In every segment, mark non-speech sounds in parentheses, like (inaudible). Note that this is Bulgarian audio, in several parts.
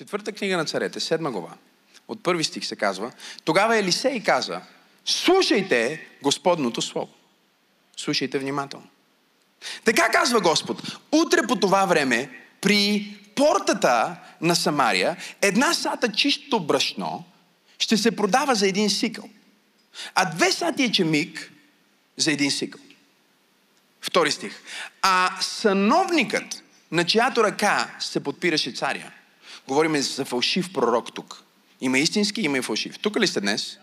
Четвърта книга на царете, седма глава. От първи стих се казва, тогава Елисей каза, слушайте Господното Слово. Слушайте внимателно. Така казва Господ, утре по това време при портата на Самария една сата чисто брашно ще се продава за един сикъл. А две сати ечемик за един сикъл. Втори стих. А съновникът, на чиято ръка се подпираше царя, говорим за фалшив пророк тук. Има истински, има и фалшив. Тук ли сте днес?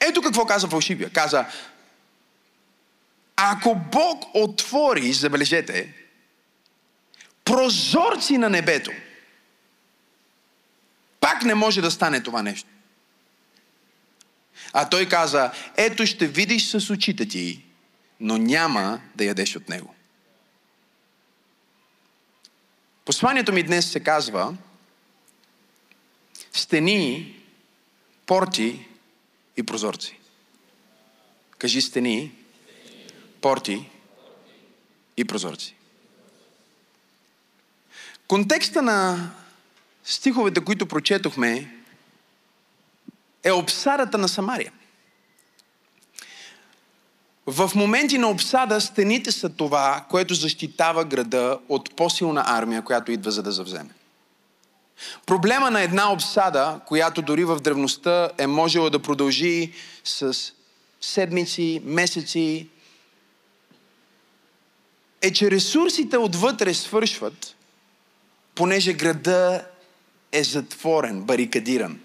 Ето какво каза фалшивия. Каза, ако Бог отвори, забележете, прозорци на небето, пак не може да стане това нещо. А той каза, ето ще видиш с очите ти, но няма да ядеш от него. Посланието ми днес се казва стени, порти и прозорци. Кажи стени, порти и прозорци. Контекста на стиховете, които прочетохме, е обсадата на Самария. В моменти на обсада стените са това, което защитава града от по-силна армия, която идва за да завземе. Проблема на една обсада, която дори в древността е можела да продължи с седмици, месеци, е, че ресурсите отвътре свършват, понеже града е затворен, барикадиран.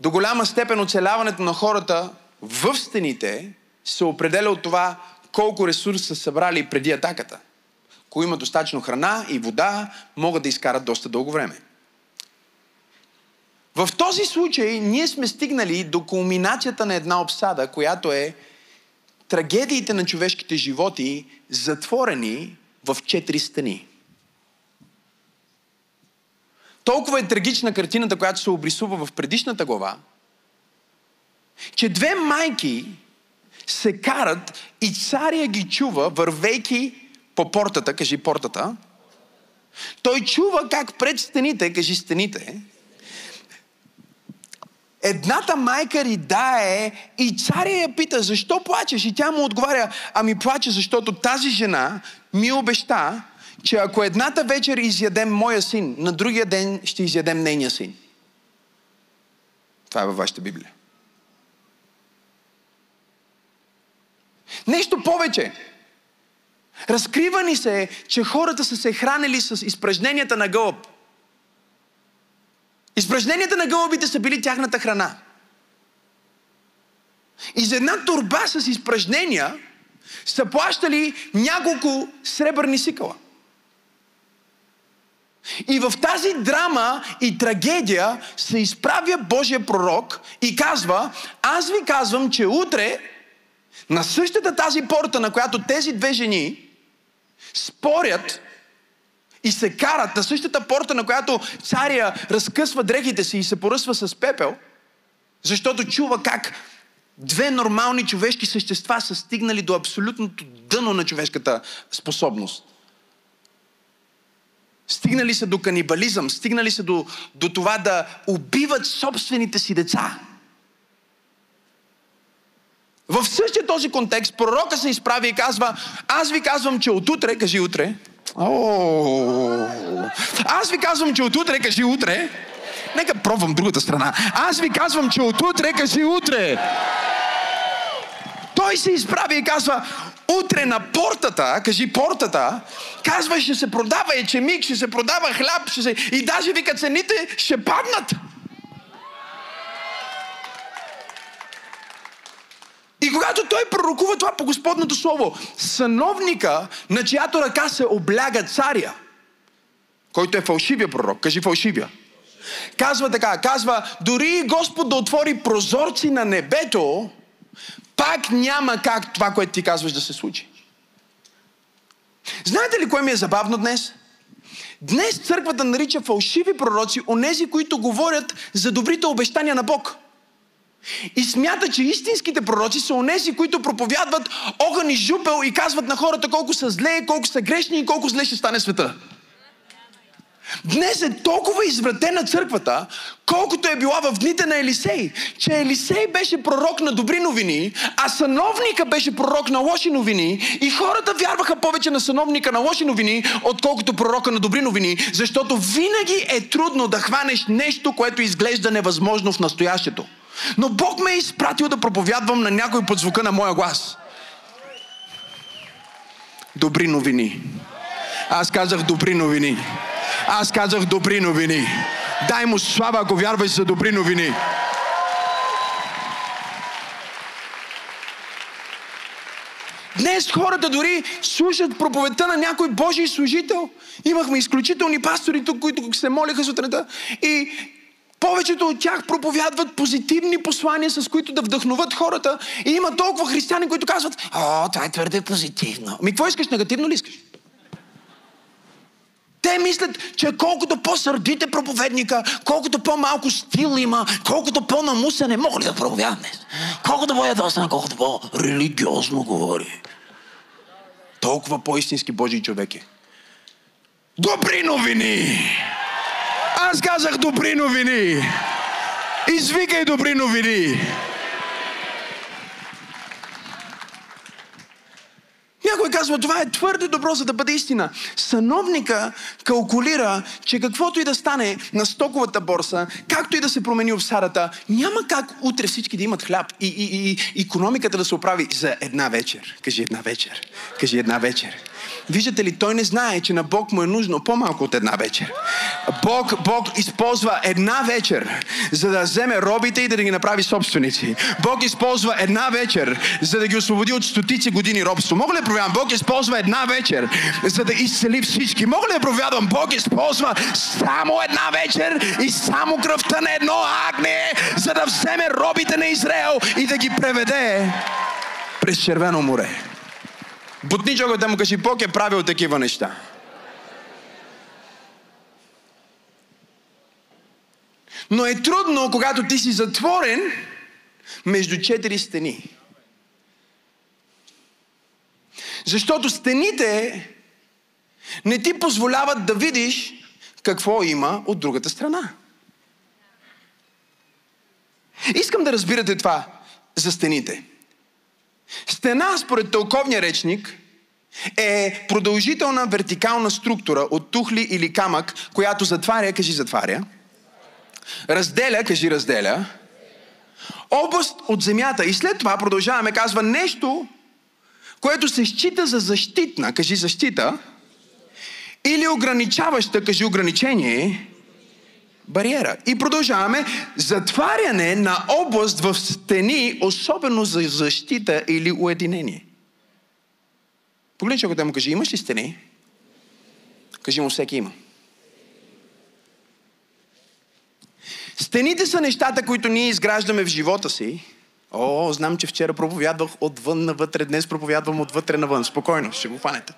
До голяма степен оцеляването на хората в стените се определя от това колко ресурс са събрали преди атаката. Ако има достатъчно храна и вода, могат да изкарат доста дълго време. В този случай ние сме стигнали до кулминацията на една обсада, която е трагедиите на човешките животи, затворени в четири стени. Толкова е трагична картината, която се обрисува в предишната глава, че две майки се карат и царя ги чува, вървейки по портата, кажи портата. Той чува как пред стените, кажи стените, Едната майка ридае и царя я пита, защо плачеш? И тя му отговаря, ами плаче, защото тази жена ми обеща, че ако едната вечер изядем моя син, на другия ден ще изядем нейния син. Това е във вашата Библия. Нещо повече. Разкрива ни се, че хората са се хранили с изпражненията на гълъб. Изпражненията на гълъбите са били тяхната храна. И за една турба с изпражнения са плащали няколко сребърни сикала. И в тази драма и трагедия се изправя Божия пророк и казва, аз ви казвам, че утре на същата тази порта, на която тези две жени спорят и се карат, на същата порта, на която царя разкъсва дрехите си и се поръсва с пепел, защото чува как две нормални човешки същества са стигнали до абсолютното дъно на човешката способност. Стигнали са до канибализъм, стигнали са до, до това да убиват собствените си деца. В същия този контекст пророка се изправи и казва, аз ви казвам, че от утре, кажи утре, аз ви казвам, че от утре, кажи утре, нека пробвам другата страна, аз ви казвам, че от утре, кажи утре, той се изправи и казва, утре на портата, кажи портата, казва, ще се продава ечемик, ще се продава хляб, ще се... и даже вика цените ще паднат. И когато той пророкува това по Господното Слово, съновника, на чиято ръка се обляга царя, който е фалшивия пророк, кажи фалшивия. Казва така, казва, дори Господ да отвори прозорци на небето, пак няма как това, което ти казваш да се случи. Знаете ли кое ми е забавно днес? Днес църквата нарича фалшиви пророци онези, които говорят за добрите обещания на Бог. И смята, че истинските пророци са онези, които проповядват огън и жупел и казват на хората колко са зле, колко са грешни и колко зле ще стане света. Днес е толкова извратена църквата, колкото е била в дните на Елисей. Че Елисей беше пророк на добри новини, а сановника беше пророк на лоши новини и хората вярваха повече на сановника на лоши новини, отколкото пророка на добри новини, защото винаги е трудно да хванеш нещо, което изглежда невъзможно в настоящето. Но Бог ме е изпратил да проповядвам на някой под звука на моя глас. Добри новини. Аз казах добри новини. Аз казах добри новини. Дай му слава, ако вярваш за добри новини. Днес хората дори слушат проповедта на някой Божий служител. Имахме изключителни пастори тук, които се молиха сутринта. И повечето от тях проповядват позитивни послания, с които да вдъхноват хората. И има толкова християни, които казват, о, това е твърде позитивно. Ми какво искаш, негативно ли искаш? Те мислят, че колкото по-сърдите проповедника, колкото по-малко стил има, колкото по-намусен не мога ли да проповядам днес? Колкото по-ядосен, колкото по-религиозно говори. Толкова по-истински Божий човек е. Добри новини! Аз казах добри новини! Извикай добри новини! Някой казва, това е твърде добро, за да бъде истина. Съновника калкулира, че каквото и да стане на стоковата борса, както и да се промени обсадата, няма как утре всички да имат хляб и, и, и, и економиката да се оправи за една вечер. Кажи една вечер. Кажи една вечер. Виждате ли, той не знае, че на Бог му е нужно по-малко от една вечер. Бог, Бог използва една вечер, за да вземе робите и да ги направи собственици. Бог използва една вечер, за да ги освободи от стотици години робство. Мога ли да провядвам? Бог използва една вечер, за да изцели всички. Мога ли да провядвам? Бог използва само една вечер и само кръвта на едно агне, за да вземе робите на Израел и да ги преведе през Червено море. Бутни човека да му кажи, Бог е правил такива неща. Но е трудно, когато ти си затворен между четири стени. Защото стените не ти позволяват да видиш какво има от другата страна. Искам да разбирате това за стените. Стена, според тълковния речник, е продължителна вертикална структура от тухли или камък, която затваря, кажи затваря, разделя, кажи разделя, област от земята. И след това продължаваме, казва нещо, което се счита за защитна, кажи защита, или ограничаваща, кажи ограничение, бариера. И продължаваме. Затваряне на област в стени, особено за защита или уединение. Погледни човекът да му кажи, имаш ли стени? Кажи му, всеки има. Стените са нещата, които ние изграждаме в живота си. О, знам, че вчера проповядвах отвън навътре, днес проповядвам отвътре навън. Спокойно, ще го хванете.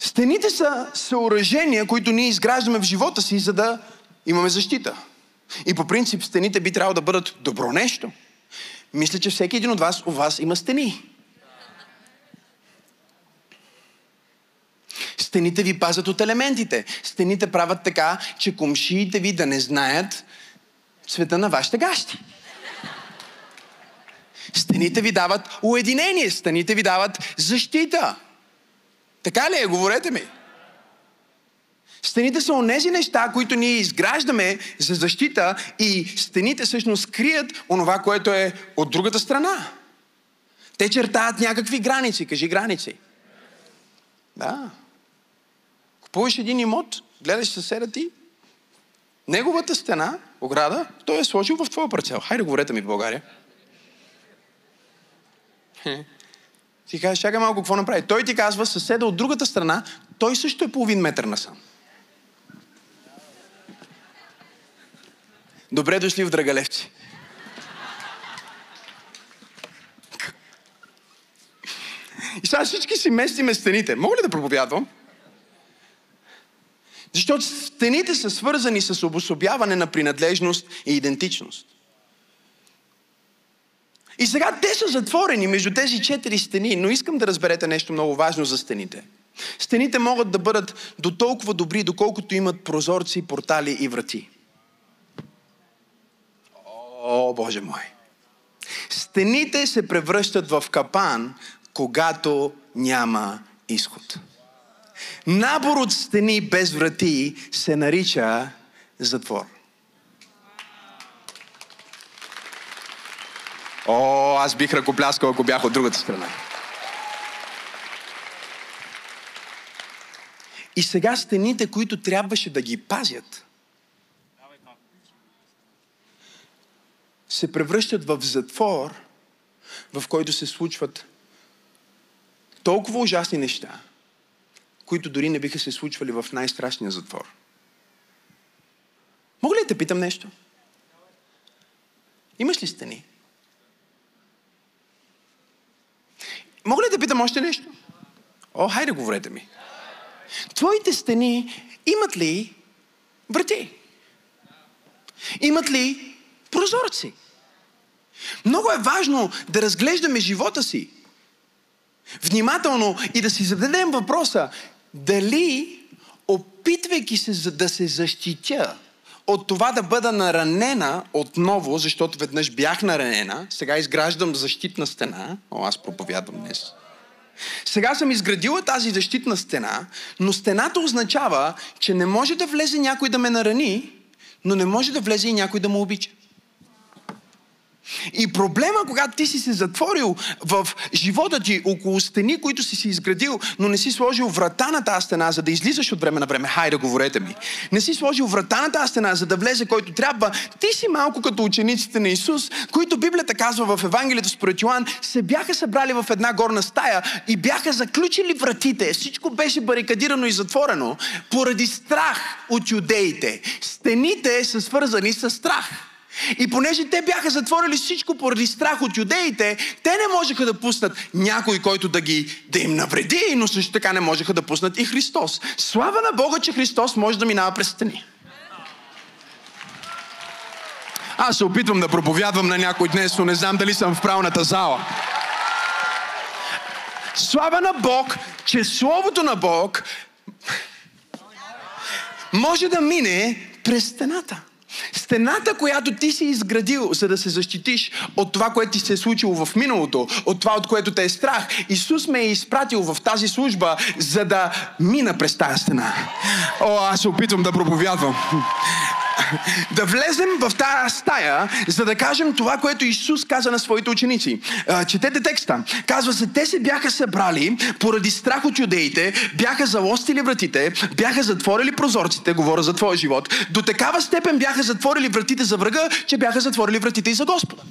Стените са съоръжения, които ние изграждаме в живота си, за да имаме защита. И по принцип стените би трябвало да бъдат добро нещо. Мисля, че всеки един от вас, у вас има стени. Стените ви пазят от елементите. Стените правят така, че комшиите ви да не знаят цвета на вашите гащи. Стените ви дават уединение, стените ви дават защита. Така ли е? Говорете ми. Стените са онези неща, които ние изграждаме за защита и стените всъщност крият онова, което е от другата страна. Те чертаят някакви граници. Кажи граници. Да. Купуваш един имот, гледаш съседа ти, неговата стена, ограда, той е сложил в твоя парцел. Хайде, говорете ми в България. Ти кажеш, чакай малко, какво направи? Той ти казва, съседа от другата страна, той също е половин метър насам. Добре дошли в Драгалевци. И сега всички си местиме стените. Мога ли да проповядвам? Защото стените са свързани с обособяване на принадлежност и идентичност. И сега те са затворени между тези четири стени, но искам да разберете нещо много важно за стените – Стените могат да бъдат до толкова добри, доколкото имат прозорци, портали и врати. О, Боже мой! Стените се превръщат в капан, когато няма изход. Набор от стени без врати се нарича затвор. О, аз бих ръкопляскал, ако бях от другата страна. И сега стените, които трябваше да ги пазят, се превръщат в затвор, в който се случват толкова ужасни неща, които дори не биха се случвали в най-страшния затвор. Мога ли да те питам нещо? Имаш ли стени? Мога ли да питам още нещо? О, хайде, говорете ми. Твоите стени имат ли врати? Имат ли прозорци? Много е важно да разглеждаме живота си внимателно и да си зададем въпроса дали опитвайки се да се защитя от това да бъда наранена отново, защото веднъж бях наранена, сега изграждам защитна стена. О, аз проповядвам днес. Сега съм изградила тази защитна стена, но стената означава, че не може да влезе някой да ме нарани, но не може да влезе и някой да му обича. И проблема, когато ти си се затворил в живота ти около стени, които си си изградил, но не си сложил врата на тази стена, за да излизаш от време на време, хайде, говорете ми. Не си сложил врата на тази стена, за да влезе който трябва. Ти си малко като учениците на Исус, които Библията казва в Евангелието според Йоан, се бяха събрали в една горна стая и бяха заключили вратите. Всичко беше барикадирано и затворено поради страх от юдеите. Стените са свързани с страх. И понеже те бяха затворили всичко поради страх от юдеите, те не можеха да пуснат някой, който да, ги, да им навреди, но също така не можеха да пуснат и Христос. Слава на Бога, че Христос може да минава през стени. Аз се опитвам да проповядвам на някой днес, но не знам дали съм в правилната зала. Слава на Бог, че Словото на Бог може да мине през стената. Стената, която ти си изградил, за да се защитиш от това, което ти се е случило в миналото, от това, от което те е страх, Исус ме е изпратил в тази служба, за да мина през тази стена. О, аз се опитвам да проповядвам (laughs) да влезем в тази стая, за да кажем това, което Исус каза на своите ученици. Четете текста. Казва се, те се бяха събрали поради страх от юдеите, бяха залостили вратите, бяха затворили прозорците, говоря за твоя живот, до такава степен бяха затворили вратите за врага, че бяха затворили вратите и за Господа.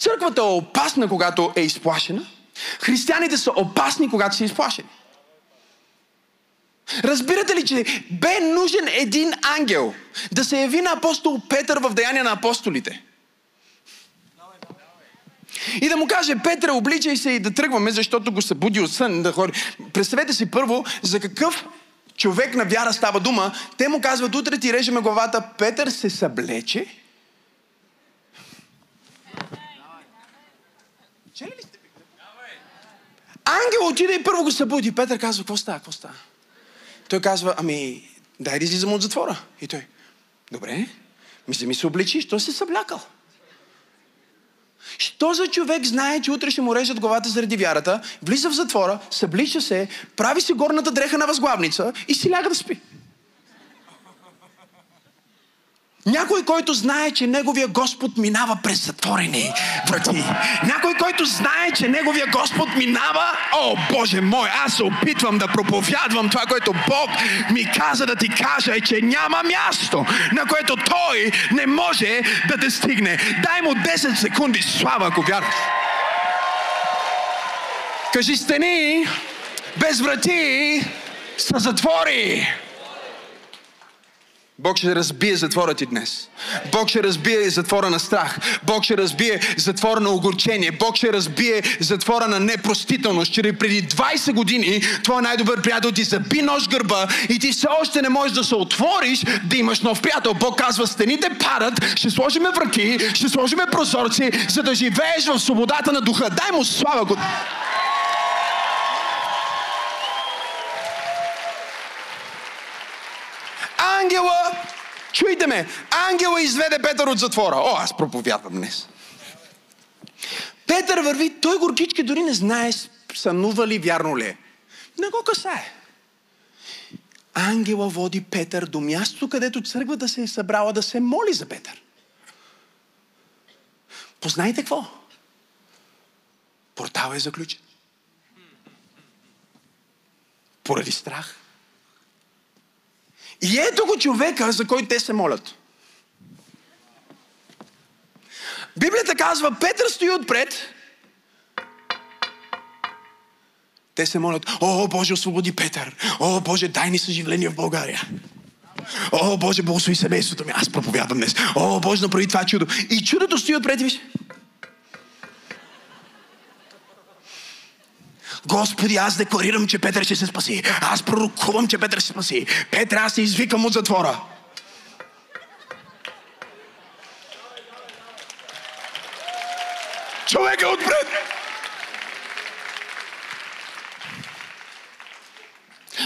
Църквата е опасна, когато е изплашена. Християните са опасни, когато са изплашени. Разбирате ли, че бе нужен един ангел да се яви на апостол Петър в Деяния на апостолите? И да му каже, Петре, обличай се и да тръгваме, защото го събуди от сън да хори. Представете си първо за какъв човек на вяра става дума. Те му казват, утре ти режеме главата. Петър се съблече. Ангел отиде и първо го събуди. Петър казва, какво става, какво става? Той казва, ами, дай да излизам от затвора. И той, добре, мисля ми се обличи, що си съблякал? Що за човек знае, че утре ще му режат главата заради вярата, влиза в затвора, съблича се, прави си горната дреха на възглавница и си ляга да спи. Някой, който знае, че Неговия Господ минава през затворени врати. Някой, който знае, че Неговия Господ минава... О, Боже мой, аз се опитвам да проповядвам това, което Бог ми каза да ти кажа, е, че няма място, на което Той не може да те стигне. Дай му 10 секунди слава, ако вярваш. Кажи стени, без врати, са затвори. Бог ще разбие затвора ти днес. Бог ще разбие затвора на страх. Бог ще разбие затвора на огорчение. Бог ще разбие затвора на непростителност. Че преди 20 години твой най-добър приятел ти заби нож гърба и ти все още не можеш да се отвориш да имаш нов приятел. Бог казва, стените падат, ще сложиме врати, ще сложиме прозорци, за да живееш в свободата на духа. Дай му слава, го. Ангела, чуйте ме, ангела изведе Петър от затвора. О, аз проповядвам днес. Петър върви, той горкички дори не знае сънува ли, вярно ли е. Не го касае. Ангела води Петър до място, където църквата се е събрала да се моли за Петър. Познайте какво? Портал е заключен. Поради страх. И ето го човека, за който те се молят. Библията казва, Петър стои отпред. Те се молят, о, Боже, освободи Петър. О, Боже, дай ни съживление в България. О, Боже, благослови семейството ми. Аз проповядвам днес. О, Боже, направи това чудо. И чудото стои отпред, виж. Господи, аз декларирам, че Петър ще се спаси. Аз пророкувам, че Петър ще се спаси. Петър, аз се извикам от затвора. Човек е отпред.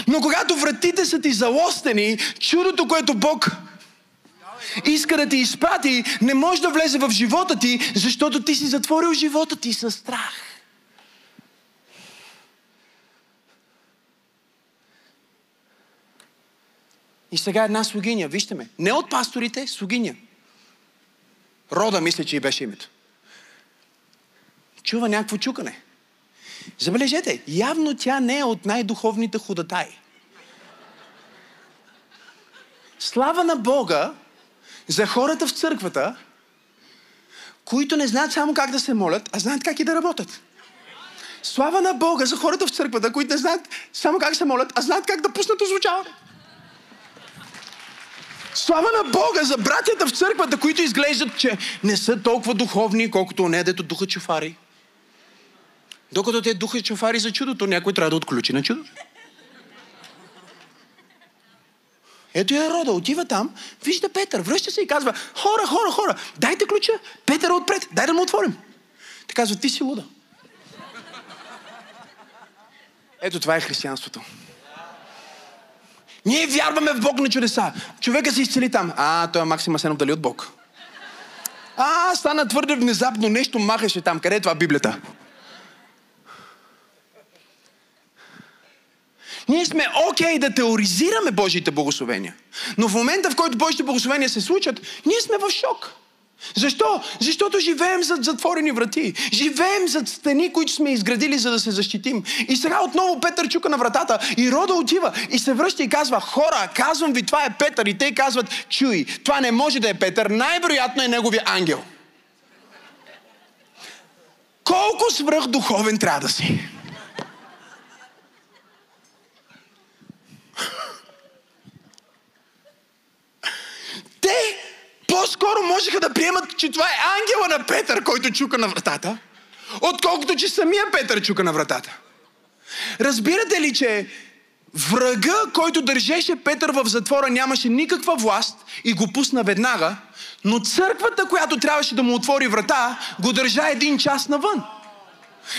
Но когато вратите са ти залостени, чудото, което Бог иска да ти изпрати, не може да влезе в живота ти, защото ти си затворил живота ти със страх. И сега една слугиня, вижте ме, не от пасторите, слугиня. Рода, мисля, че и беше името. Чува някакво чукане. Забележете, явно тя не е от най-духовните ходатаи. Слава на Бога за хората в църквата, които не знаят само как да се молят, а знаят как и да работят. Слава на Бога за хората в църквата, които не знаят само как се молят, а знаят как да пуснат озвучаване. Слава на Бога за братята в църквата, които изглеждат, че не са толкова духовни, колкото не дето духа чуфари. Докато те духа чуфари за чудото, някой трябва да отключи на чудото. Ето я рода, отива там, вижда Петър, връща се и казва, хора, хора, хора, дайте ключа, Петър е отпред, дай да му отворим. Те казва, ти си луда. Ето това е християнството. Ние вярваме в Бог на чудеса. Човека се изцели там. А, той е Максим Асенов, дали от Бог? А, стана твърде внезапно, нещо махаше там. Къде е това Библията? Ние сме окей okay да теоризираме Божиите благословения. Но в момента, в който Божиите благословения се случат, ние сме в шок. Защо? Защото живеем зад затворени врати. Живеем зад стени, които сме изградили, за да се защитим. И сега отново Петър чука на вратата и Рода отива и се връща и казва, хора, казвам ви, това е Петър. И те казват, чуй, това не може да е Петър, най-вероятно е неговия ангел. Колко свръхдуховен трябва да си? Те по-скоро можеха да приемат, че това е ангела на Петър, който чука на вратата, отколкото, че самия Петър чука на вратата. Разбирате ли, че врага, който държеше Петър в затвора, нямаше никаква власт и го пусна веднага, но църквата, която трябваше да му отвори врата, го държа един час навън.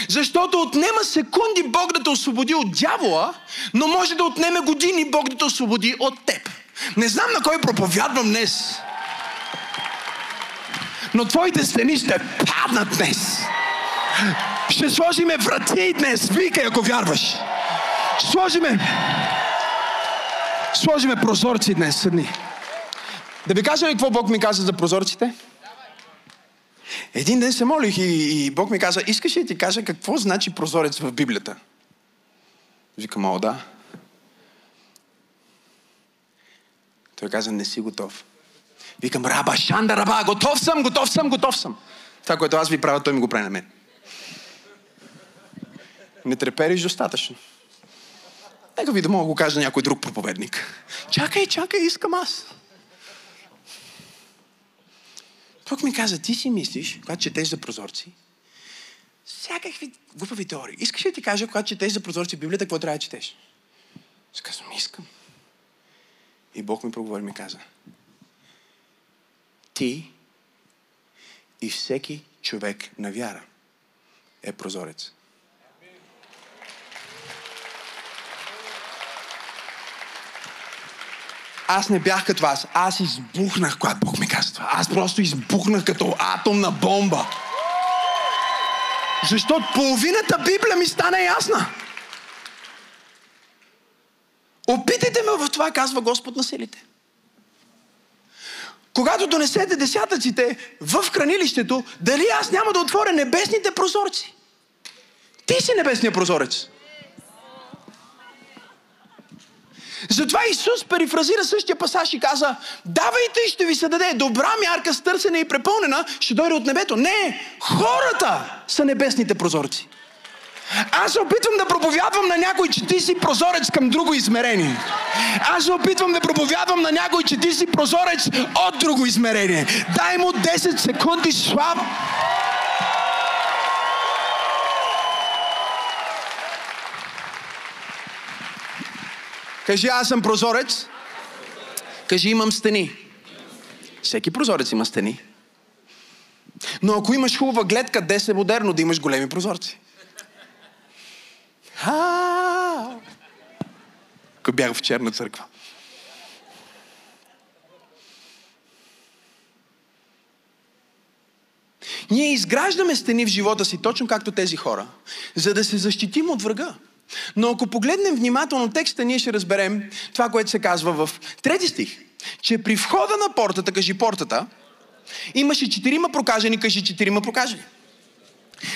Защото отнема секунди Бог да те освободи от дявола, но може да отнеме години Бог да те освободи от теб. Не знам на кой проповядвам днес. Но твоите стени ще паднат днес. Ще сложиме врати днес. Викай, ако вярваш. Сложиме. Сложиме прозорци днес. Седни. Да ви кажа ли какво Бог ми каза за прозорците? Един ден се молих и, и Бог ми каза, искаш ли ти кажа какво значи прозорец в Библията? Викам, о да. Той каза, не си готов. Викам, раба, шанда, раба, готов съм, готов съм, готов съм. Това, което аз ви правя, той ми го прави на мен. Не трепериш достатъчно. Нека ви да мога да го кажа на някой друг проповедник. Чакай, чакай, искам аз. Бог ми каза, ти си мислиш, когато четеш за прозорци, всякакви глупави теории. Искаш ли ти кажа, когато четеш за прозорци в Библията, какво трябва да четеш? Аз казвам, искам. И Бог ми проговори ми каза, ти и всеки човек на вяра е прозорец. Аз не бях като вас. Аз избухнах, когато Бог ми каза това. Аз просто избухнах като атомна бомба. Защото половината Библия ми стана ясна. Опитайте ме в това, казва Господ на силите. Когато донесете десятъците в хранилището, дали аз няма да отворя небесните прозорци? Ти си небесния прозорец. Затова Исус перифразира същия пасаж и каза, давайте и ще ви се даде добра мярка, стърсена и препълнена, ще дойде от небето. Не, хората са небесните прозорци. Аз се опитвам да проповядвам на някой, че ти си прозорец към друго измерение. Аз се опитвам да проповядвам на някой, че ти си прозорец от друго измерение. Дай му 10 секунди слаб. Кажи, аз съм прозорец. Кажи, имам стени. Всеки прозорец има стени. Но ако имаш хубава гледка, днес е модерно да имаш големи прозорци. Ако бях в черна църква. Ние изграждаме стени в живота си, точно както тези хора, за да се защитим от врага. Но ако погледнем внимателно текста, ние ще разберем това, което се казва в трети стих. Че при входа на портата, кажи портата, имаше четирима прокажени, кажи четирима прокажени.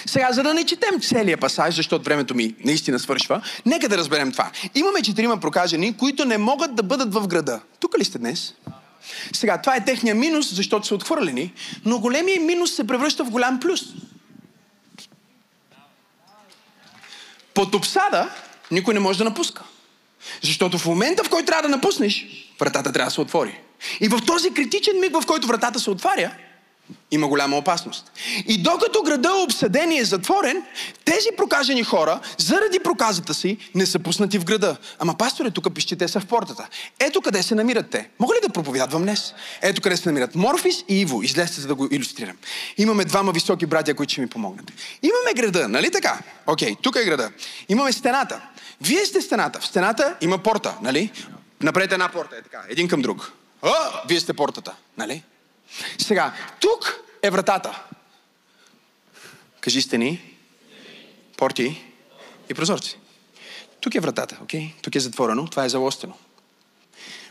Сега, за да не четем целия пасаж, защото времето ми наистина свършва, нека да разберем това. Имаме четирима прокажени, които не могат да бъдат в града. Тук ли сте днес? Сега, това е техния минус, защото са отхвърлени, но големия минус се превръща в голям плюс. Под обсада никой не може да напуска. Защото в момента, в който трябва да напуснеш, вратата трябва да се отвори. И в този критичен миг, в който вратата се отваря, има голяма опасност. И докато града е обсъден и е затворен, тези прокажени хора, заради проказата си, не са пуснати в града. Ама пасторе, тук пише, те са в портата. Ето къде се намират те. Мога ли да проповядвам днес? Ето къде се намират Морфис и Иво. Излезте, за да го иллюстрирам. Имаме двама високи братя, които ще ми помогнат. Имаме града, нали така? Окей, тук е града. Имаме стената. Вие сте стената. В стената има порта, нали? Напред една порта е така, един към друг. О, вие сте портата, нали? Сега, тук е вратата. Кажи стени, порти и прозорци. Тук е вратата, окей? Okay? Тук е затворено, това е залостено.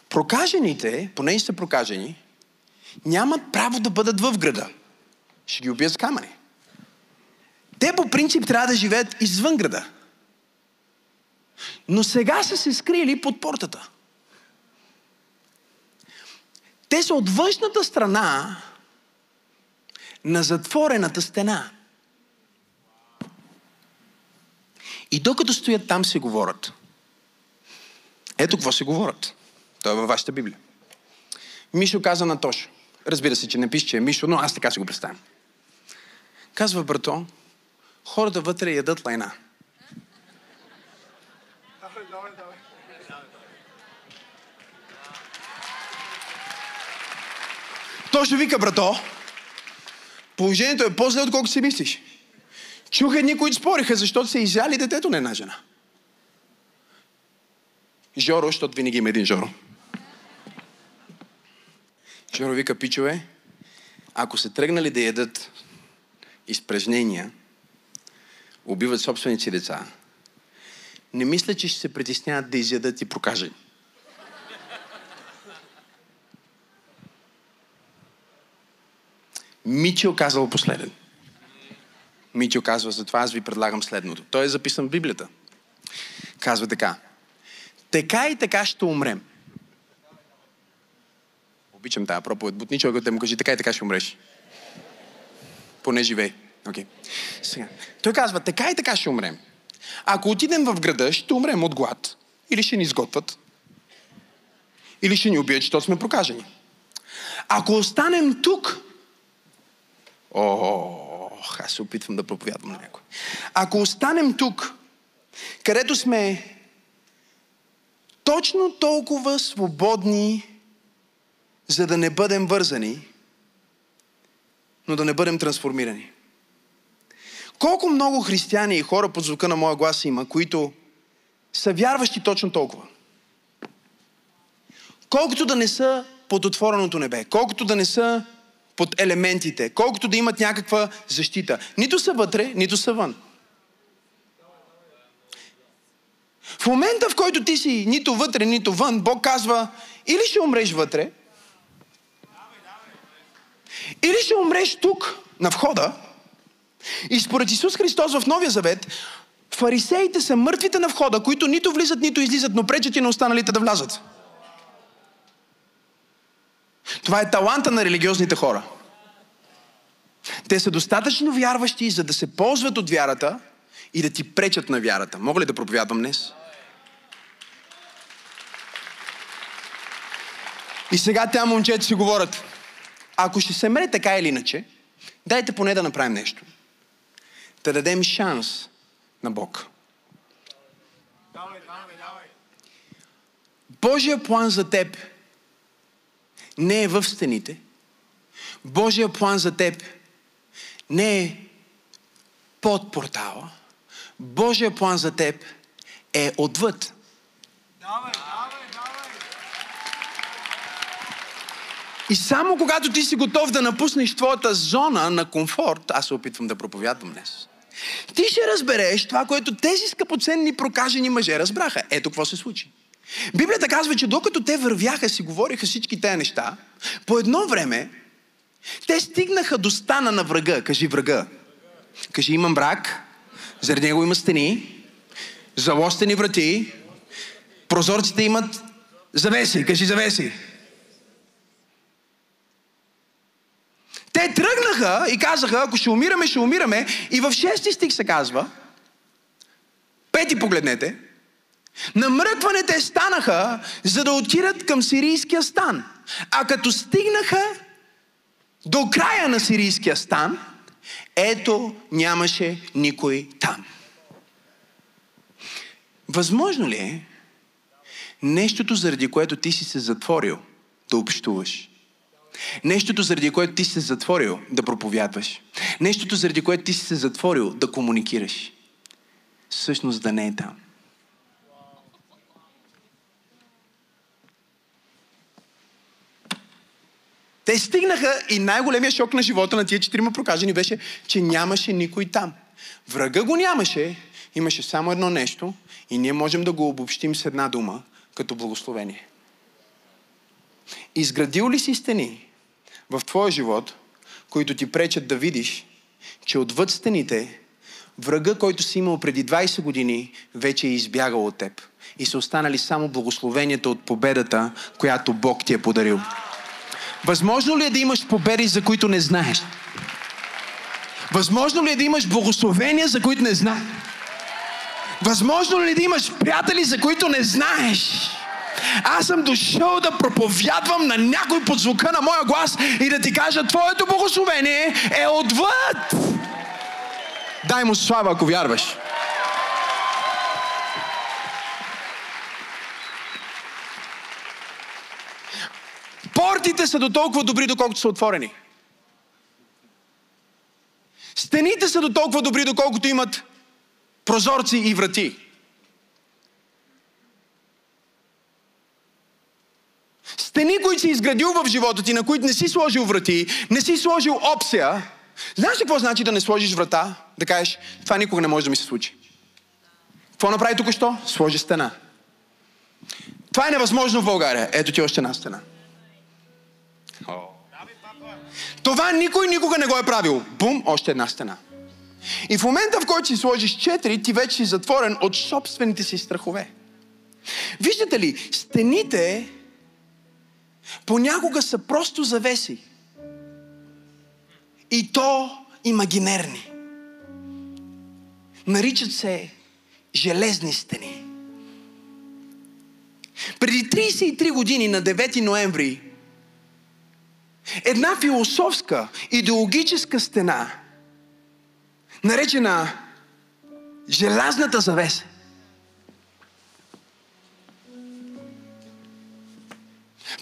Прокажените, поне са прокажени, нямат право да бъдат в града. Ще ги убият с камъни. Те по принцип трябва да живеят извън града. Но сега са се скрили под портата. Те са от външната страна на затворената стена. И докато стоят там, се говорят. Ето какво се говорят. Това е във вашата Библия. Мишо каза на Тошо. Разбира се, че не пише, че е Мишо, но аз така си го представям. Казва брато, хората вътре ядат лайна. Той ще вика, брато, положението е по-зле, отколкото си мислиш. Чух едни, които спориха, защото се изяли детето на една жена. Жоро, защото винаги има един Жоро. Жоро вика, пичове, ако се тръгнали да ядат изпражнения, убиват собствените си деца, не мисля, че ще се притесняват да изядат и прокажени. Мичо казал последен. Мичо казва, затова аз ви предлагам следното. Той е записан в Библията. Казва така. Така и така ще умрем. Обичам тази проповед. Бутничо, ако те му кажи, така и така ще умреш. Поне живей. Okay. Сега. Той казва, така и така ще умрем. Ако отидем в града, ще умрем от глад. Или ще ни изготвят. Или ще ни убият, защото сме прокажени. Ако останем тук, Ох, аз се опитвам да проповядвам на някой. Ако останем тук, където сме точно толкова свободни, за да не бъдем вързани, но да не бъдем трансформирани. Колко много християни и хора под звука на моя глас има, които са вярващи точно толкова. колкото да не са под отвореното небе, колкото да не са под елементите, колкото да имат някаква защита. Нито са вътре, нито са вън. В момента, в който ти си нито вътре, нито вън, Бог казва, или ще умреш вътре, или ще умреш тук, на входа. И според Исус Христос в Новия Завет, фарисеите са мъртвите на входа, които нито влизат, нито излизат, но пречат и на останалите да влязат. Това е таланта на религиозните хора. Те са достатъчно вярващи, за да се ползват от вярата и да ти пречат на вярата. Мога ли да проповядвам днес? И сега тя момчета си говорят, ако ще се мре така или иначе, дайте поне да направим нещо. Да дадем шанс на Бог. Божия план за теб не е в стените. Божия план за теб не е под портала. Божия план за теб е отвъд. Давай, давай, давай. И само когато ти си готов да напуснеш твоята зона на комфорт, аз се опитвам да проповядвам днес. Ти ще разбереш това, което тези скъпоценни прокажени мъже разбраха. Ето какво се случи. Библията казва, че докато те вървяха, си говориха всички тези неща, по едно време те стигнаха до стана на врага. Кажи врага. Кажи имам брак, заради него има стени, залостени врати, прозорците имат завеси. Кажи завеси. Те тръгнаха и казаха, ако ще умираме, ще умираме. И в шести стих се казва, пети погледнете, намръкваните станаха, за да отидат към сирийския стан. А като стигнаха до края на сирийския стан, ето нямаше никой там. Възможно ли е нещото, заради което ти си се затворил, да общуваш? Нещото, заради което ти си се затворил да проповядваш. Нещото, заради което ти си се затворил да комуникираш. Всъщност да не е там. Те стигнаха и най-големия шок на живота на тия четирима прокажени беше, че нямаше никой там. Врага го нямаше, имаше само едно нещо и ние можем да го обобщим с една дума, като благословение. Изградил ли си стени в твоя живот, които ти пречат да видиш, че отвъд стените врага, който си имал преди 20 години, вече е избягал от теб. И са останали само благословенията от победата, която Бог ти е подарил. Възможно ли е да имаш победи, за които не знаеш? Възможно ли е да имаш благословения, за които не знаеш? Възможно ли е да имаш приятели, за които не знаеш? Аз съм дошъл да проповядвам на някой под звука на моя глас и да ти кажа, твоето благословение е отвъд. Дай му слава, ако вярваш. Са до толкова добри, доколкото са отворени. Стените са до толкова добри, доколкото имат прозорци и врати. Стени, които си изградил в живота ти, на които не си сложил врати, не си сложил опция. Знаеш ли какво значи да не сложиш врата? Да кажеш, това никога не може да ми се случи. Какво направи тук що? Сложи стена. Това е невъзможно в България. Ето ти още една стена. Това никой никога не го е правил. Бум, още една стена. И в момента, в който си сложиш четири, ти вече си затворен от собствените си страхове. Виждате ли, стените понякога са просто завеси. И то имагинерни. Наричат се железни стени. Преди 33 години на 9 ноември една философска, идеологическа стена, наречена желязната завеса,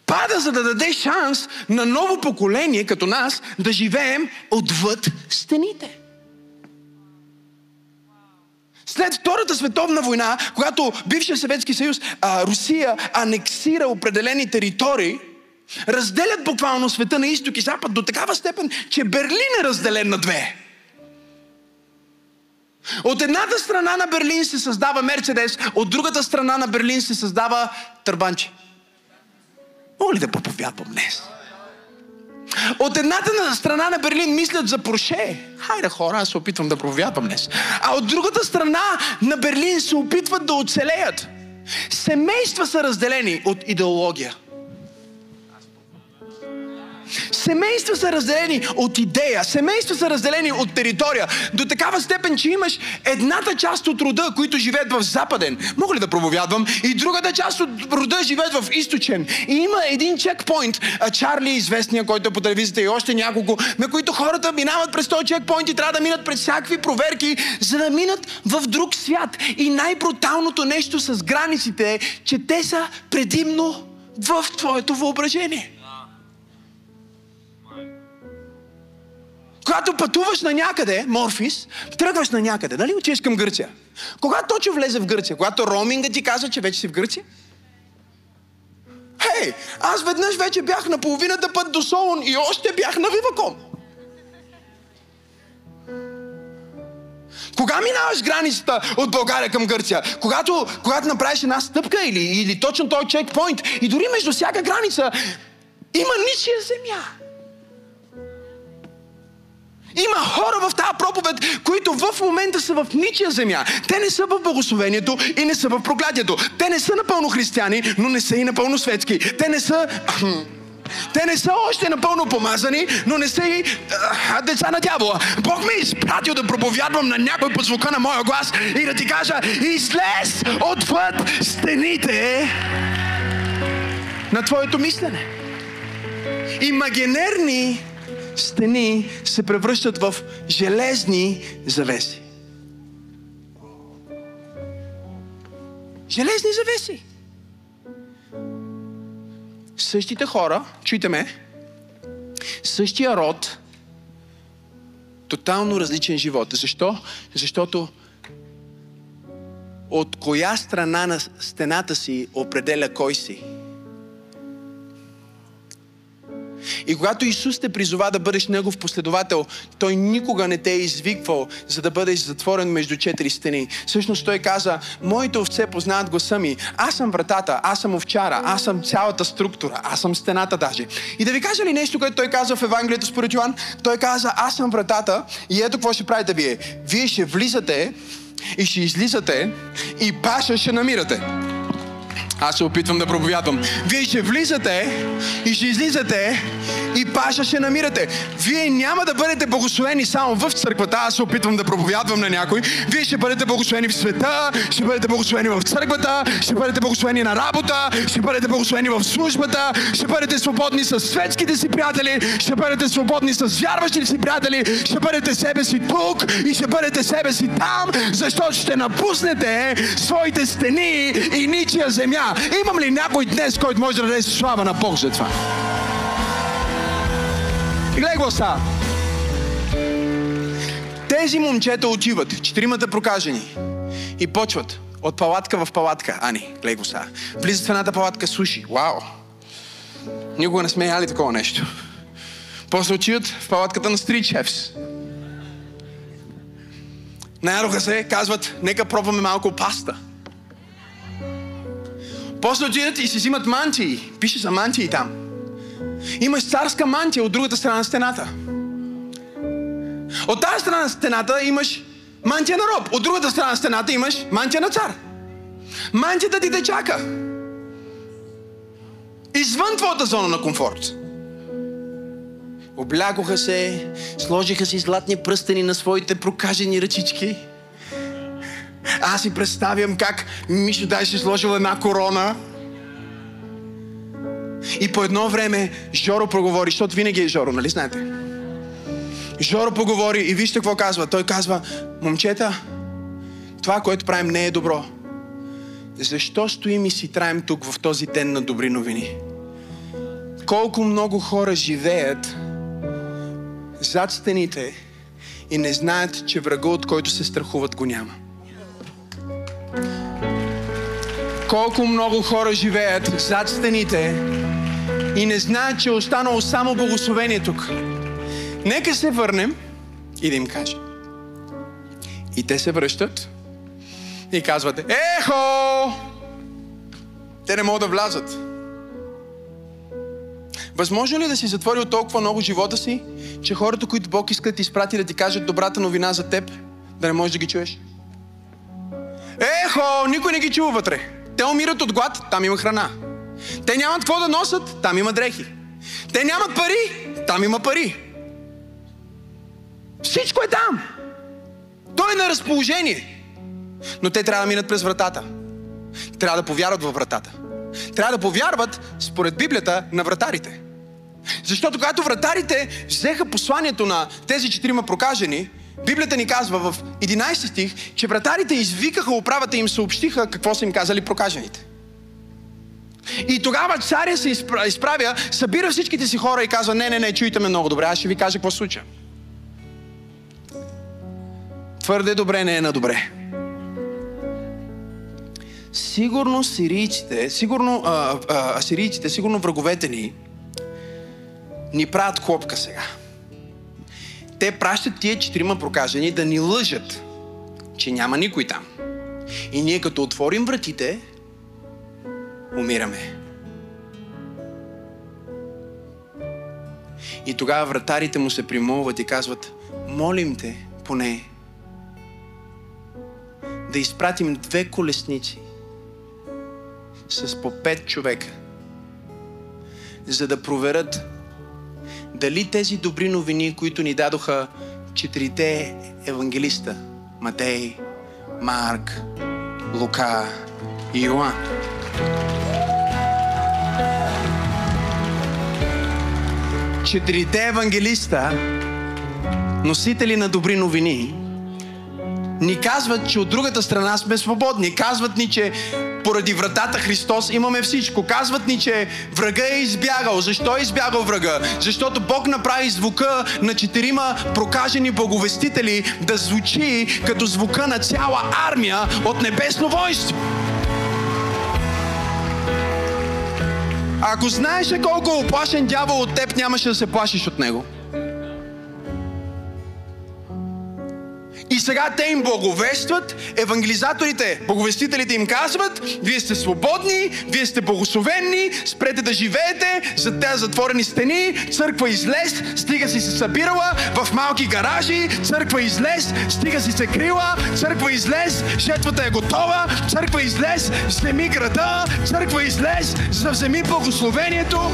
пада, за да даде шанс на ново поколение като нас да живеем отвъд стените. След Втората световна война, когато бившия Съветски съюз, а, Русия анексира определени територии, разделят буквално света на изток и запад до такава степен, че Берлин е разделен на две. От едната страна на Берлин се създава Мерцедес, от другата страна на Берлин се създава търбанче. Мога ли да проповядвам днес? От едната страна на Берлин мислят за Порше. Хайде хора, аз се опитвам да проповядвам днес. А от другата страна на Берлин се опитват да оцелеят. Семейства са разделени от идеология. Семейства са разделени от идея, семейства са разделени от територия, до такава степен, че имаш едната част от рода, които живеят в западен, мога ли да проповядвам, и другата част от рода живеят в източен. И има един чекпоинт, Чарли, известния, който е по телевизията и още няколко, на които хората минават през този чекпоинт и трябва да минат през всякакви проверки, за да минат в друг свят. И най-бруталното нещо с границите е, че те са предимно в твоето въображение. Когато пътуваш на някъде, Морфис, тръгваш на някъде, нали отиваш към Гърция? Кога точно влезе в Гърция? Когато роуминга ти казва, че вече си в Гърция? Хей, аз веднъж вече бях на половината път до Солон и още бях на Виваком. Кога минаваш границата от България към Гърция? Когато, когато направиш една стъпка или, или точно този чекпоинт и дори между всяка граница има ничия земя. Има хора в тази проповед, които в момента са в ничия земя. Те не са в благословението и не са в проклятието. Те не са напълно християни, но не са и напълно светски. Те не са... Те не са още напълно помазани, но не са и а, деца на дявола. Бог ме е изпратил да проповядвам на някой по звука на моя глас и да ти кажа, излез отвъд стените на твоето мислене. Имагинерни стени се превръщат в железни завеси. Железни завеси. Същите хора, чуйте ме, същия род, тотално различен живот. Защо? Защото от коя страна на стената си определя кой си. И когато Исус те призова да бъдеш Негов последовател, Той никога не те е извиквал, за да бъдеш затворен между четири стени. Всъщност Той каза, моите овце познават гласа ми. Аз съм вратата, аз съм овчара, аз съм цялата структура, аз съм стената даже. И да ви кажа ли нещо, което Той каза в Евангелието според Йоан? Той каза, аз съм вратата и ето какво ще правите вие. Вие ще влизате и ще излизате и паша ще намирате. Аз се опитвам да проповядвам. Вие ще влизате и ще излизате и паша ще намирате. Вие няма да бъдете благословени само в църквата. Аз се опитвам да проповядвам на някой. Вие ще бъдете благословени в света, ще бъдете благословени в църквата, ще бъдете благословени на работа, ще бъдете благословени в службата, ще бъдете свободни с светските си приятели, ще бъдете свободни с вярващите си приятели, ще бъдете себе си тук и ще бъдете себе си там, защото ще напуснете своите стени и ничия земя Имам ли някой днес, който може да даде слава на Бог за това? Гледай го са. Тези момчета отиват, четиримата прокажени, и почват от палатка в палатка. Ани, гледай го са. Влизат в едната палатка суши. Вау! Никога не сме яли такова нещо. После отиват в палатката на Street Chefs. Наядоха се, казват, нека пробваме малко паста. После отидат и си взимат мантии. Пише за мантии там. Имаш царска мантия от другата страна на стената. От тази страна на стената имаш мантия на роб. От другата страна на стената имаш мантия на цар. Мантията ти те чака. Извън твоята зона на комфорт. Облякоха се, сложиха си златни пръстени на своите прокажени ръчички – аз си представям как Мишо дай си сложил една корона. И по едно време Жоро проговори, защото винаги е Жоро, нали знаете? Жоро поговори и вижте какво казва. Той казва, момчета, това, което правим не е добро. Защо стоим и си траем тук в този ден на добри новини? Колко много хора живеят зад стените и не знаят, че врага, от който се страхуват, го няма. Колко много хора живеят зад стените и не знаят, че е останало само благословение тук. Нека се върнем и да им кажем. И те се връщат и казват, ехо! Те не могат да влязат. Възможно ли е да си затворил толкова много живота си, че хората, които Бог иска да ти изпрати да ти кажат добрата новина за теб, да не можеш да ги чуеш? Ехо, никой не ги чува вътре. Те умират от глад, там има храна. Те нямат какво да носят, там има дрехи. Те нямат пари, там има пари. Всичко е там. Той е на разположение. Но те трябва да минат през вратата. Трябва да повярват във вратата. Трябва да повярват, според Библията, на вратарите. Защото когато вратарите взеха посланието на тези четирима прокажени, Библията ни казва в 11 стих, че вратарите извикаха управата и им съобщиха какво са им казали прокажените. И тогава царя се изправя, събира всичките си хора и казва, не, не, не, чуйте ме много добре, аз ще ви кажа какво случва. Твърде добре не е на добре. Сигурно сирийците, сигурно а, а, сирийците, сигурно враговете ни, ни правят клопка сега. Те пращат тия четирима прокажени да ни лъжат, че няма никой там. И ние като отворим вратите, умираме. И тогава вратарите му се примолват и казват, молим те поне да изпратим две колесници с по пет човека, за да проверят дали тези добри новини, които ни дадоха четирите евангелиста Матей, Марк, Лука и Йоан. Четирите евангелиста, носители на добри новини, ни казват, че от другата страна сме свободни. Казват ни, че поради вратата Христос имаме всичко. Казват ни, че врага е избягал. Защо е избягал врага? Защото Бог направи звука на четирима прокажени боговестители да звучи като звука на цяла армия от небесно войство. Ако знаеше колко е оплашен дявол от теб, нямаше да се плашиш от него. Сега те им благовестват, евангелизаторите, боговестителите им казват, вие сте свободни, вие сте благословени, спрете да живеете за тези затворени стени, църква излез, стига си се събирала в малки гаражи, църква излез, стига си се крила, църква излез, жетвата е готова, църква излез, вземи града, църква излез, завземи благословението.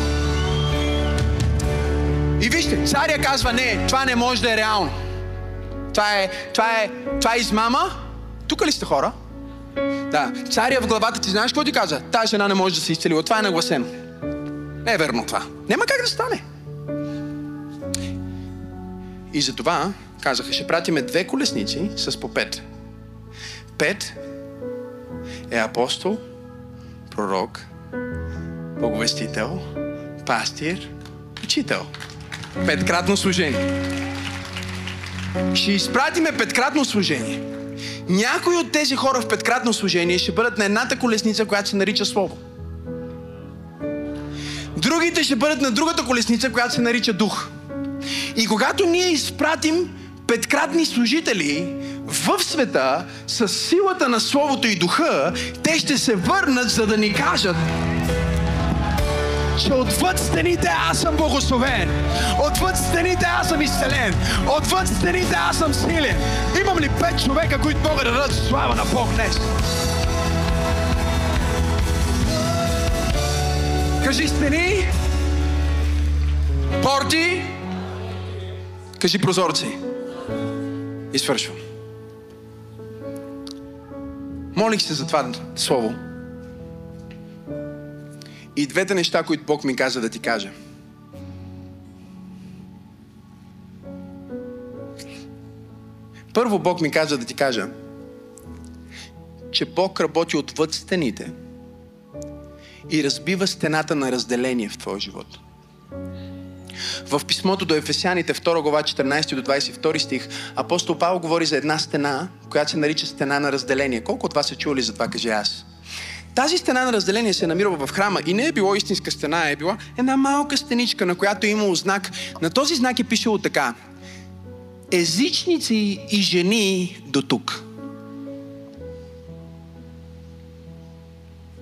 И вижте, царя казва, не, това не може да е реално. Това е, това е, това е измама. Тук ли сте хора? Да. Царя в главата ти знаеш какво ти каза? Тая жена не може да се изцели. Това е нагласено. Не е верно това. Няма как да стане. И за това казаха, ще пратиме две колесници с по пет. Пет е апостол, пророк, боговестител, пастир, учител. Петкратно служение ще изпратиме петкратно служение. Някои от тези хора в петкратно служение ще бъдат на едната колесница, която се нарича Слово. Другите ще бъдат на другата колесница, която се нарича Дух. И когато ние изпратим петкратни служители в света с силата на Словото и Духа, те ще се върнат, за да ни кажат че отвъд стените аз съм благословен. Отвъд стените аз съм изцелен. Отвъд стените аз съм силен. Имам ли пет човека, които могат да дадат слава на Бог днес? Кажи стени. Порти. Кажи прозорци. И свършвам. Молих се за това слово. И двете неща, които Бог ми каза да ти кажа. Първо Бог ми каза да ти кажа, че Бог работи отвъд стените и разбива стената на разделение в твоя живот. В писмото до Ефесяните, 2 глава, 14 до 22 стих, апостол Павел говори за една стена, която се нарича стена на разделение. Колко от вас са чули за това, каже аз? Тази стена на разделение се е намирала в храма и не е било истинска стена, е била една малка стеничка, на която е имало знак. На този знак е пишело така. Езичници и жени до тук.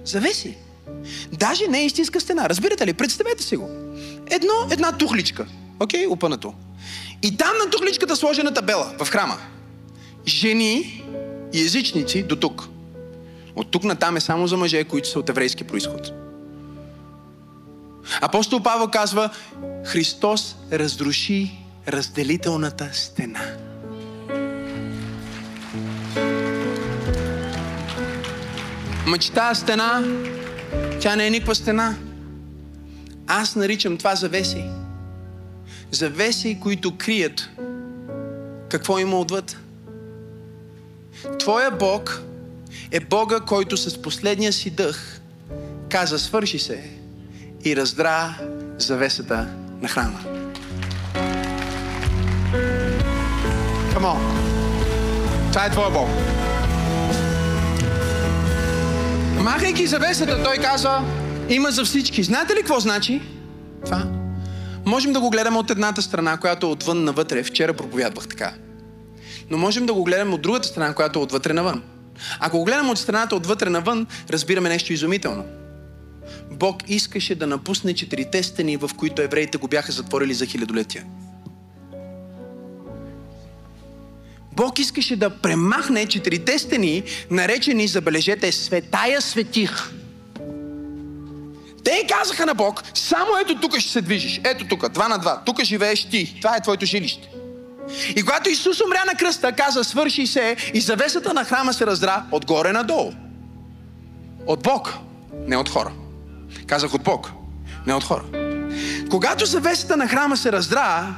Завеси. Даже не е истинска стена. Разбирате ли? Представете си го. Едно, една тухличка. Окей, okay? упънато. И там на тухличката сложена табела в храма. Жени и езичници до тук. От тук на там е само за мъже, които са от еврейски происход. Апостол Павел казва, Христос разруши разделителната стена. Мъчта стена, тя не е никаква стена. Аз наричам това завеси. Завеси, които крият какво има отвъд. Твоя Бог е Бога, който с последния си дъх каза свърши се и раздра завесата на храма. On. Това е Твоя Бог. Махайки завесата, той каза, има за всички. Знаете ли какво значи това? Можем да го гледаме от едната страна, която е отвън навътре. Вчера проповядвах така. Но можем да го гледаме от другата страна, която е отвътре навън. Ако го гледаме от страната отвътре навън, разбираме нещо изумително. Бог искаше да напусне четирите стени, в които евреите го бяха затворили за хилядолетия. Бог искаше да премахне четирите стени, наречени, забележете, светая светих. Те казаха на Бог, само ето тук ще се движиш. Ето тук, два на два. Тук живееш ти. Това е твоето жилище. И когато Исус умря на кръста, каза, свърши се и завесата на храма се раздра отгоре надолу. От Бог, не от хора. Казах от Бог, не от хора. Когато завесата на храма се раздра,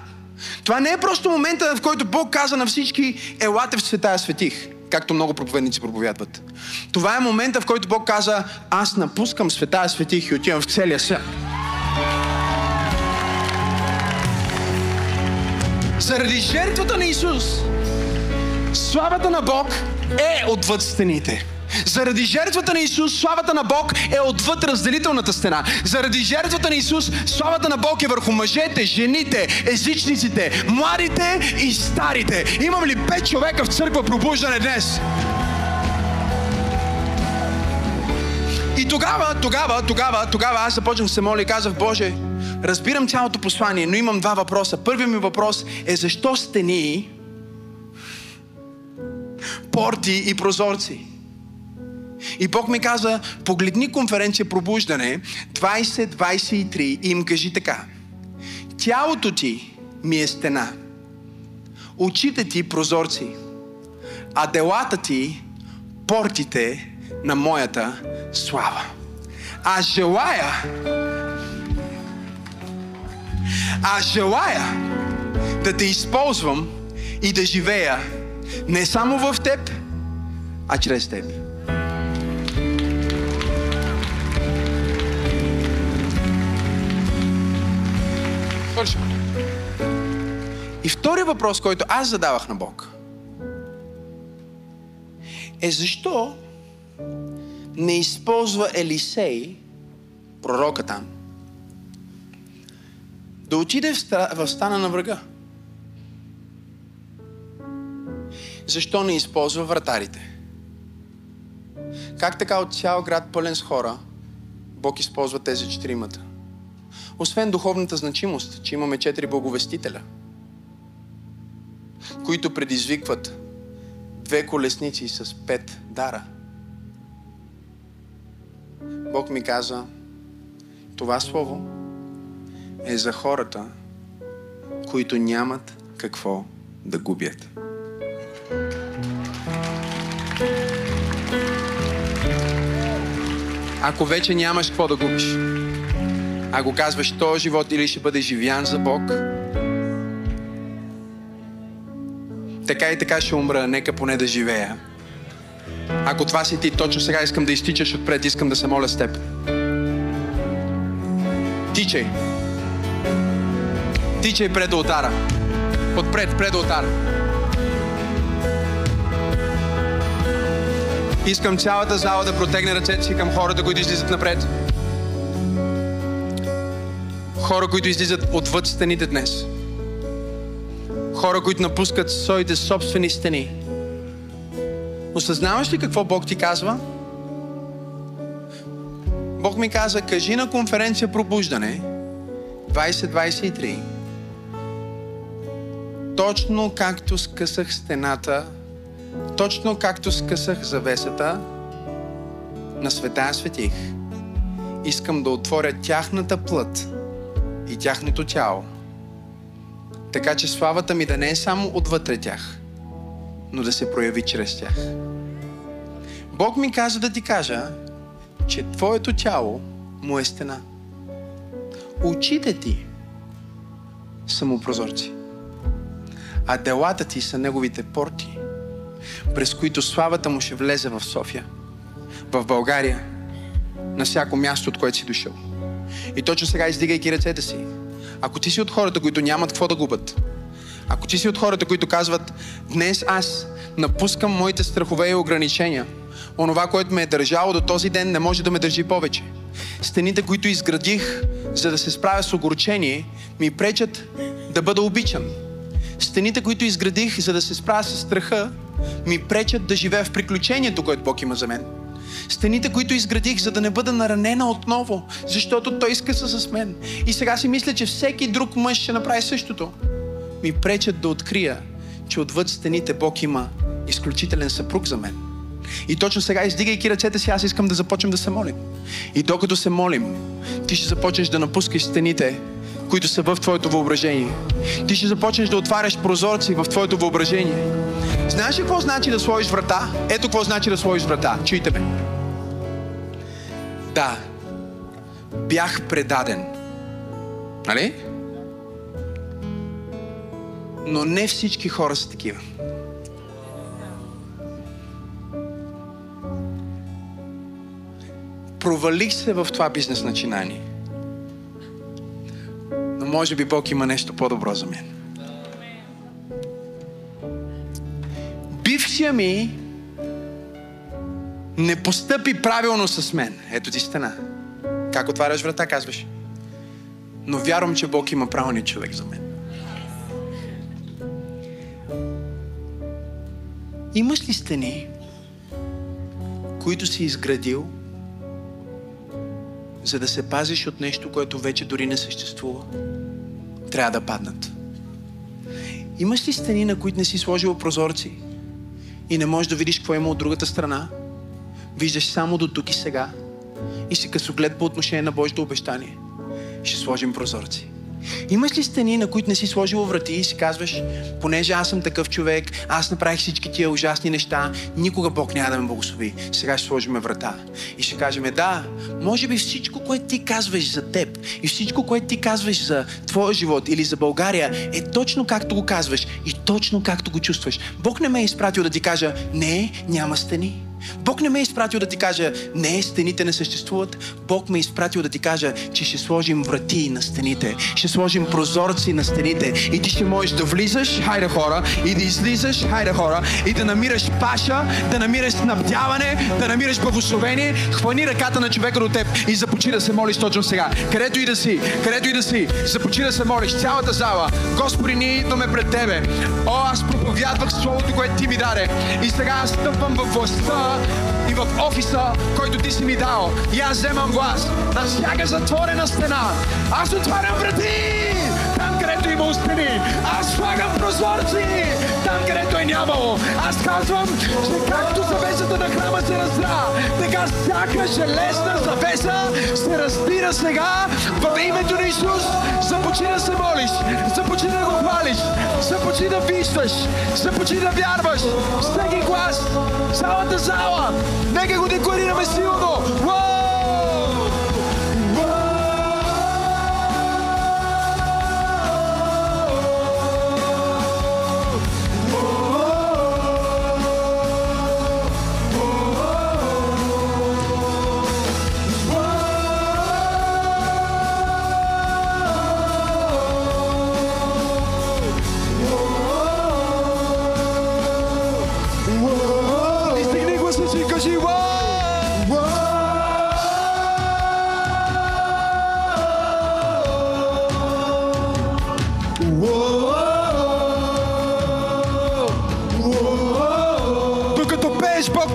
това не е просто момента, в който Бог каза на всички, елате в света светих, както много проповедници проповядват. Това е момента, в който Бог каза, аз напускам света светих и отивам в целия свят. Заради жертвата на Исус, славата на Бог е отвъд стените. Заради жертвата на Исус, славата на Бог е отвъд разделителната стена. Заради жертвата на Исус, славата на Бог е върху мъжете, жените, езичниците, младите и старите. Имам ли пет човека в църква пробуждане днес? И тогава, тогава, тогава, тогава аз започнах да се моля и казах, Боже, разбирам цялото послание, но имам два въпроса. Първият ми въпрос е защо стени, порти и прозорци? И Бог ми каза, погледни конференция Пробуждане 2023 и им кажи така. Тялото ти ми е стена. Очите ти прозорци. А делата ти портите на моята слава. Аз желая аз желая да те използвам и да живея не само в теб, а чрез теб. И втория въпрос, който аз задавах на Бог, е защо не използва Елисей, пророка там, да отиде в стана на врага? Защо не използва вратарите? Как така от цял град пълен с хора, Бог използва тези четиримата? Освен духовната значимост, че имаме четири благовестителя, които предизвикват две колесници с пет дара. Бог ми каза, това слово е за хората, които нямат какво да губят. Ако вече нямаш какво да губиш, ако казваш, този живот или ще бъде живян за Бог, така и така ще умра, нека поне да живея. Ако това си ти, точно сега искам да изтичаш отпред, искам да се моля с теб. Тичай. Тичай пред алтара. Отпред, пред алтара. Искам цялата зала да протегне ръцете си към хората, които излизат напред. Хора, които излизат отвъд стените днес. Хора, които напускат своите собствени стени. Осъзнаваш ли какво Бог ти казва? Бог ми каза, кажи на конференция Пробуждане 2023 точно както скъсах стената, точно както скъсах завесата на света светих, искам да отворя тяхната плът и тяхното тяло. Така че славата ми да не е само отвътре тях, но да се прояви чрез тях. Бог ми каза да ти кажа, че твоето тяло му е стена. Очите ти са му прозорци а делата ти са неговите порти, през които славата му ще влезе в София, в България, на всяко място, от което си дошъл. И точно сега издигайки ръцете си, ако ти си от хората, които нямат какво да губят, ако ти си от хората, които казват, днес аз напускам моите страхове и ограничения, онова, което ме е държало до този ден, не може да ме държи повече. Стените, които изградих, за да се справя с огорчение, ми пречат да бъда обичан. Стените, които изградих, за да се справя с страха, ми пречат да живея в приключението, което Бог има за мен. Стените, които изградих, за да не бъда наранена отново, защото Той иска с мен. И сега си мисля, че всеки друг мъж ще направи същото. Ми пречат да открия, че отвъд стените Бог има изключителен съпруг за мен. И точно сега, издигайки ръцете си, аз искам да започнем да се молим. И докато се молим, ти ще започнеш да напускаш стените, които са в твоето въображение. Ти ще започнеш да отваряш прозорци в твоето въображение. Знаеш ли какво значи да сложиш врата? Ето какво значи да сложиш врата. Чуйте ме. Да, бях предаден. Нали? Но не всички хора са такива. Провалих се в това бизнес начинание може би Бог има нещо по-добро за мен. Бившия ми не постъпи правилно с мен. Ето ти стена. Как отваряш врата, казваш. Но вярвам, че Бог има правилния човек за мен. Имаш ли стени, които си изградил, за да се пазиш от нещо, което вече дори не съществува? Трябва да паднат. Имаш ли стени, на които не си сложил прозорци и не можеш да видиш какво има от другата страна? Виждаш само до тук и сега и си късоглед по отношение на Божието обещание. Ще сложим прозорци. Имаш ли стени, на които не си сложил врати и си казваш, понеже аз съм такъв човек, аз направих всички тия ужасни неща, никога Бог няма да ме благослови. Сега ще сложим врата. И ще кажем, да, може би всичко, което ти казваш за теб и всичко, което ти казваш за твоя живот или за България е точно както го казваш и точно както го чувстваш. Бог не ме е изпратил да ти кажа, не, няма стени. Бог не ме е изпратил да ти кажа, не, стените не съществуват. Бог ме е изпратил да ти кажа, че ще сложим врати на стените, ще сложим прозорци на стените и ти ще можеш да влизаш, хайде хора, и да излизаш, хайде хора, и да намираш паша, да намираш снабдяване, да намираш благословение. Хвани ръката на човека до теб и започни да се молиш точно сега. Където и да си, където и да си, започни да се молиш. Цялата зала, Господи, ние идваме пред Тебе. О, аз проповядвах Словото, което Ти ми даде. И сега аз стъпвам във властта и в офиса, който ти си ми дал. И аз вземам глас на всяка затворена стена. Аз отварям врати! Там, където има стени. Аз слагам прозорци! Там, където е нямало. Аз казвам, че както завесата на храма се раздра, така всяка железна завеса се раздира сега в името на Исус. Започни да се молиш, започни да го хвалиш, започни да виждаш, започни да вярваш. Всеки глас, цялата зала, нека го декларираме силно. Уау!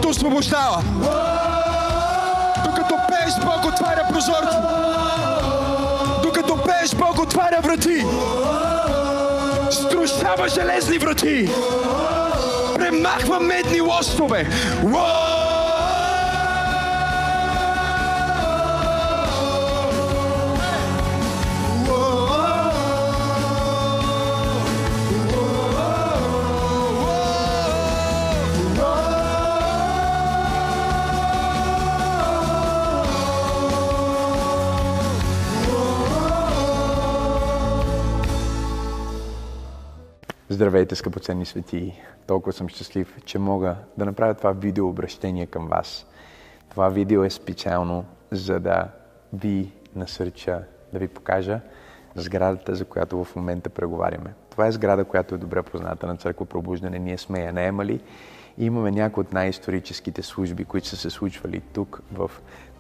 Те освобождава. Докато пееш, Бог отваря прозорки. Докато пееш, Бог отваря врати. Струшава железни врати. Премахва медни лостове. Уау! Здравейте, скъпоценни свети! Толкова съм щастлив, че мога да направя това видео обращение към вас. Това видео е специално, за да ви насърча, да ви покажа сградата, за която в момента преговаряме. Това е сграда, която е добре позната на Църква Пробуждане. Ние сме я наемали и имаме някои от най-историческите служби, които са се случвали тук, в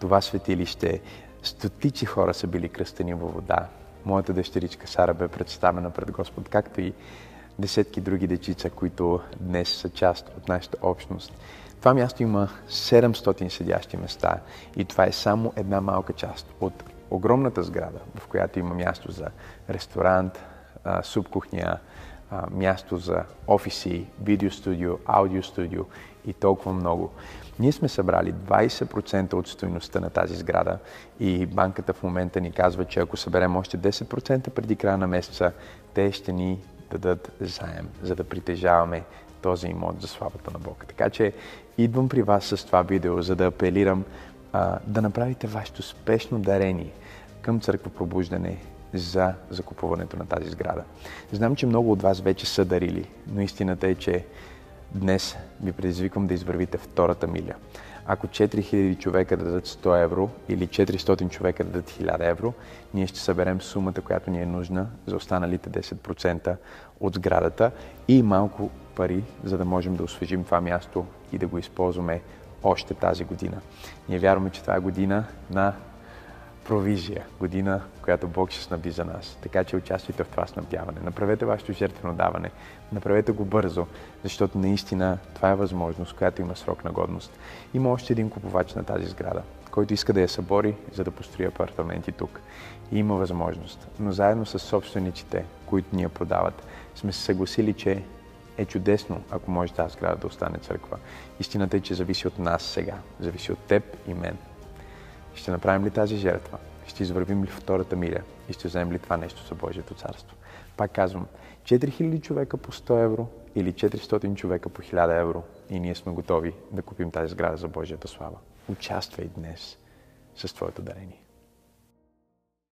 това светилище. Стотици хора са били кръстени във вода. Моята дъщеричка Сара бе представена пред Господ, както и десетки други дечица, които днес са част от нашата общност. Това място има 700 седящи места и това е само една малка част от огромната сграда, в която има място за ресторант, субкухня, място за офиси, видеостудио, аудиостудио и толкова много. Ние сме събрали 20% от стоеността на тази сграда и банката в момента ни казва, че ако съберем още 10% преди края на месеца, те ще ни дадат заем, за да притежаваме този имот за славата на Бог. Така че идвам при вас с това видео, за да апелирам а, да направите вашето спешно дарение към Църква Пробуждане за закупуването на тази сграда. Знам, че много от вас вече са дарили, но истината е, че днес ви предизвиквам да извървите втората миля. Ако 4000 човека дадат 100 евро или 400 човека дадат 1000 евро, ние ще съберем сумата, която ни е нужна за останалите 10% от сградата и малко пари, за да можем да освежим това място и да го използваме още тази година. Ние вярваме, че това е година на провизия, година, която Бог ще снаби за нас. Така че участвайте в това снабдяване. Направете вашето жертвено даване. Направете го бързо, защото наистина това е възможност, която има срок на годност. Има още един купувач на тази сграда, който иска да я събори, за да построи апартаменти тук. И има възможност. Но заедно с собствениците, които ни я продават, сме се съгласили, че е чудесно, ако може тази сграда да остане църква. Истината е, че зависи от нас сега. Зависи от теб и мен. Ще направим ли тази жертва? Ще извървим ли втората миля? И ще вземем ли това нещо за Божието царство? Пак казвам, 4000 човека по 100 евро или 400 човека по 1000 евро и ние сме готови да купим тази сграда за Божията слава. Участвай днес с твоето дарение.